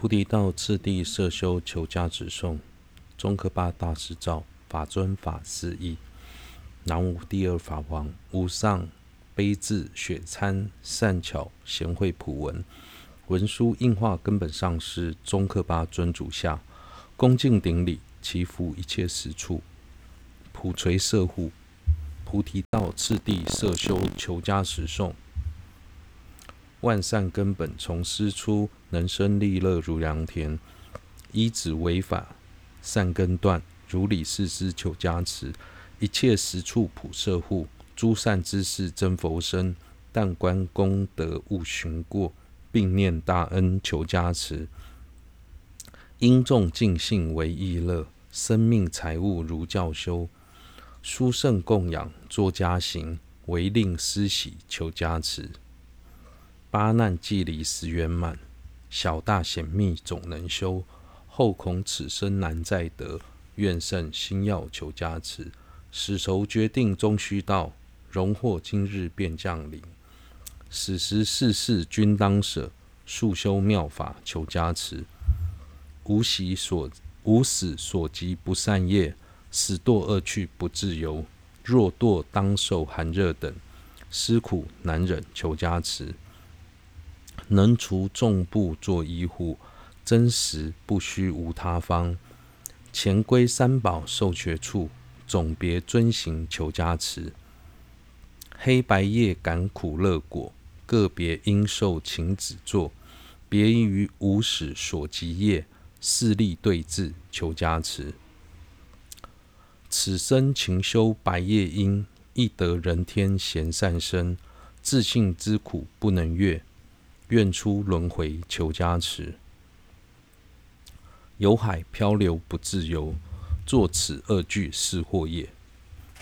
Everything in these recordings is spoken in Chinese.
菩提道次第摄修求加持颂，宗喀巴大师诏，法尊法师译。南无第二法王，无上悲智雪参善巧贤慧普文，文殊应化根本上师宗喀巴尊主下，恭敬顶礼，祈福一切实处，普垂摄护。菩提道次第摄修求加持颂。万善根本从师出，能生利乐如良田。依止违法善根断，如理事师求加持。一切实处普摄护，诸善知识真佛身。但观功德勿寻过，并念大恩求加持。因众尽兴为意乐，生命财物如教修。殊胜供养作家行，唯令师喜求加持。八难既离时圆满，小大显密总能修。后恐此生难再得，愿圣心要求加持。死仇决定终须到，荣获今日便降临。此时世事均当舍，速修妙法求加持。无喜所无死所及不善业，死堕恶趣不自由。若堕当受寒热等，斯苦难忍求加持。能除众怖作医护，真实不虚无他方。前归三宝受觉处，总别遵行求加持。黑白业感苦乐果，个别应受请旨作。别于无始所集业，势力对治求加持。此生勤修白业因，亦得人天贤善身。自信之苦不能越。愿出轮回求加持，有海漂流不自由，作此恶具是祸业，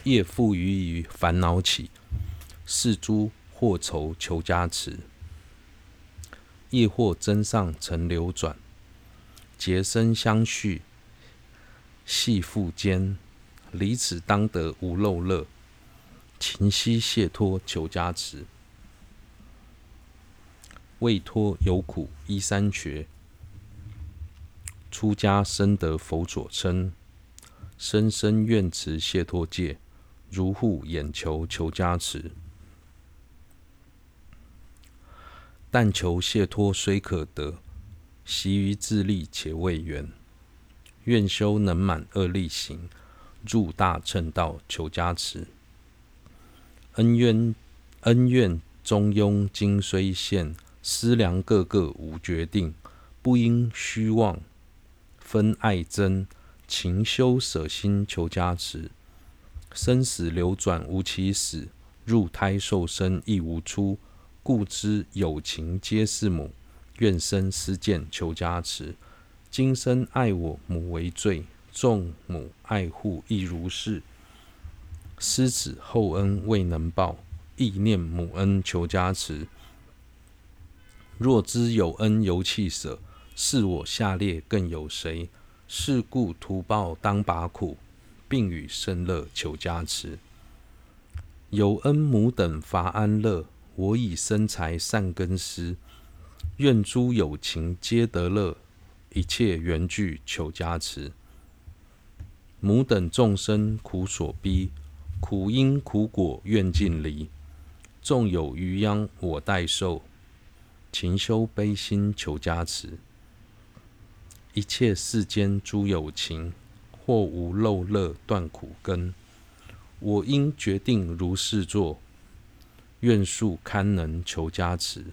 业复于于烦恼起，是诸祸愁求加持，业祸增上成流转，结生相续系缚间，离此当得无漏乐，勤希解脱求加持。为脱有苦依三诀，出家深得佛所称，深深愿持解脱戒，如护眼球求加持。但求谢脱虽可得，习于自力且未圆。愿修能满恶力行，入大乘道求加持。恩怨恩怨中庸今虽现。思量个个无决定，不应虚妄分爱憎，勤修舍心求加持。生死流转无起始，入胎受生亦无出，故知有情皆是母，愿生思见求加持。今生爱我母为罪，众母爱护亦如是。师子厚恩未能报，忆念母恩求加持。若知有恩犹弃舍，是我下列更有谁？是故图报当拔苦，并与胜乐求加持。有恩母等乏安乐，我以生财善根施，愿诸有情皆得乐，一切缘具求加持。母等众生苦所逼，苦因苦果愿尽离，纵有余殃我代受。勤修悲心求加持，一切世间诸有情，或无漏乐断苦根。我应决定如是作，愿速堪能求加持。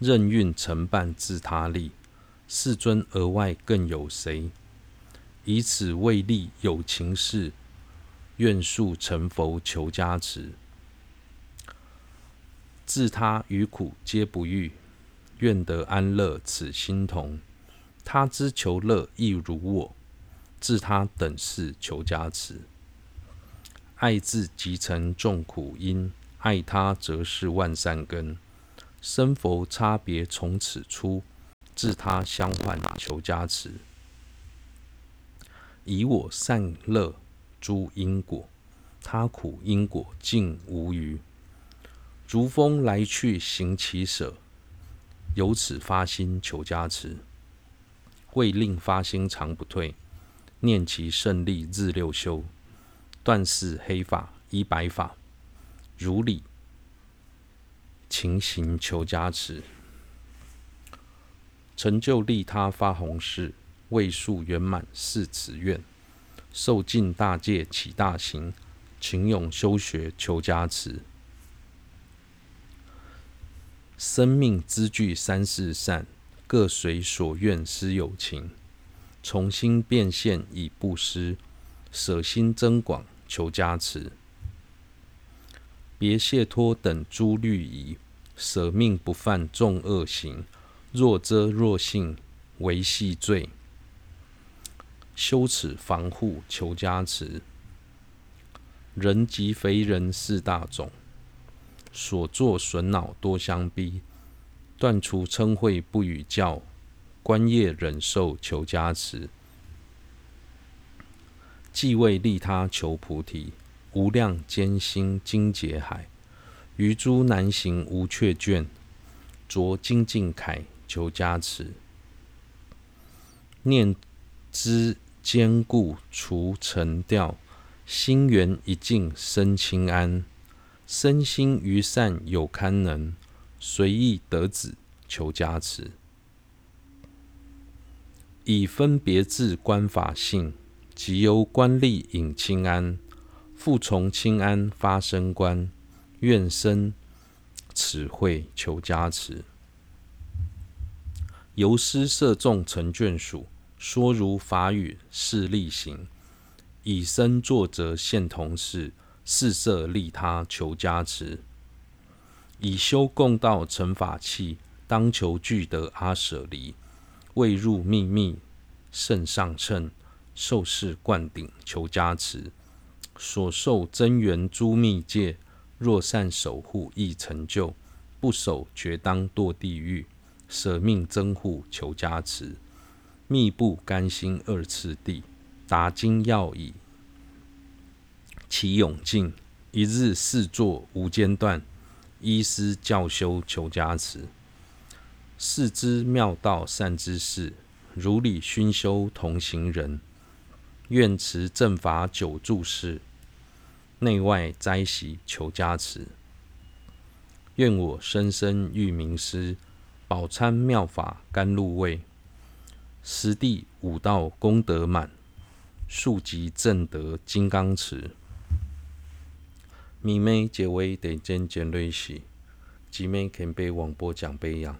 任运承办自他力，世尊额外更有谁？以此为利有情事，愿速成佛求加持。自他于苦皆不欲，愿得安乐此心同。他之求乐亦如我，自他等事求加持。爱自即成众苦因，爱他则是万善根。生佛差别从此出，自他相换求加持。以我善乐诸因果，他苦因果尽无余。逐风来去行其舍，由此发心求加持，为令发心常不退，念其胜利日六修，断是黑法依白法，如理勤行求加持，成就利他发宏誓，为速圆满誓此愿，受尽大戒起大行，勤勇修学求加持。生命资具三世善，各随所愿施有情。从心变现以布施，舍心增广求加持。别解脱等诸律仪，舍命不犯众恶行。若遮若信为系罪，修此防护求加持。人即非人四大种。所作损恼多相逼，断除嗔恚不与教，观业忍受求加持，既为利他求菩提，无量艰辛精劫海，于诸难行无却倦，着精进铠求加持，念之坚固除尘掉，心源一净身清安。身心于善有堪能，随意得子求加持，以分别智观法性，即由观力引清安，复从清安发生观，愿生此慧求加持，由师摄众成眷属，说如法语示力行，以身作则现同事。四摄利他求加持，以修共道成法器，当求具得阿舍离，未入秘密甚上乘，受持灌顶求加持，所受真元诸密戒，若善守护亦成就，不守绝当堕地狱，舍命增护求加持，密不甘心二次地，达经要义。其勇进，一日四座无间断，依师教修求加持。四知妙道善知识，如理熏修同行人。愿持正法久住世，内外斋习求加持。愿我生生遇明师，饱餐妙法甘露味。十地五道功德满，速集正德金刚持。米妹结为得见见瑞喜，吉妹肯被王波讲背养，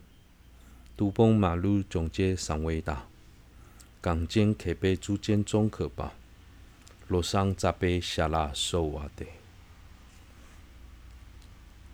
独崩马路总街上维达，港间可被竹间中可保，路上杂被下拉收瓦的。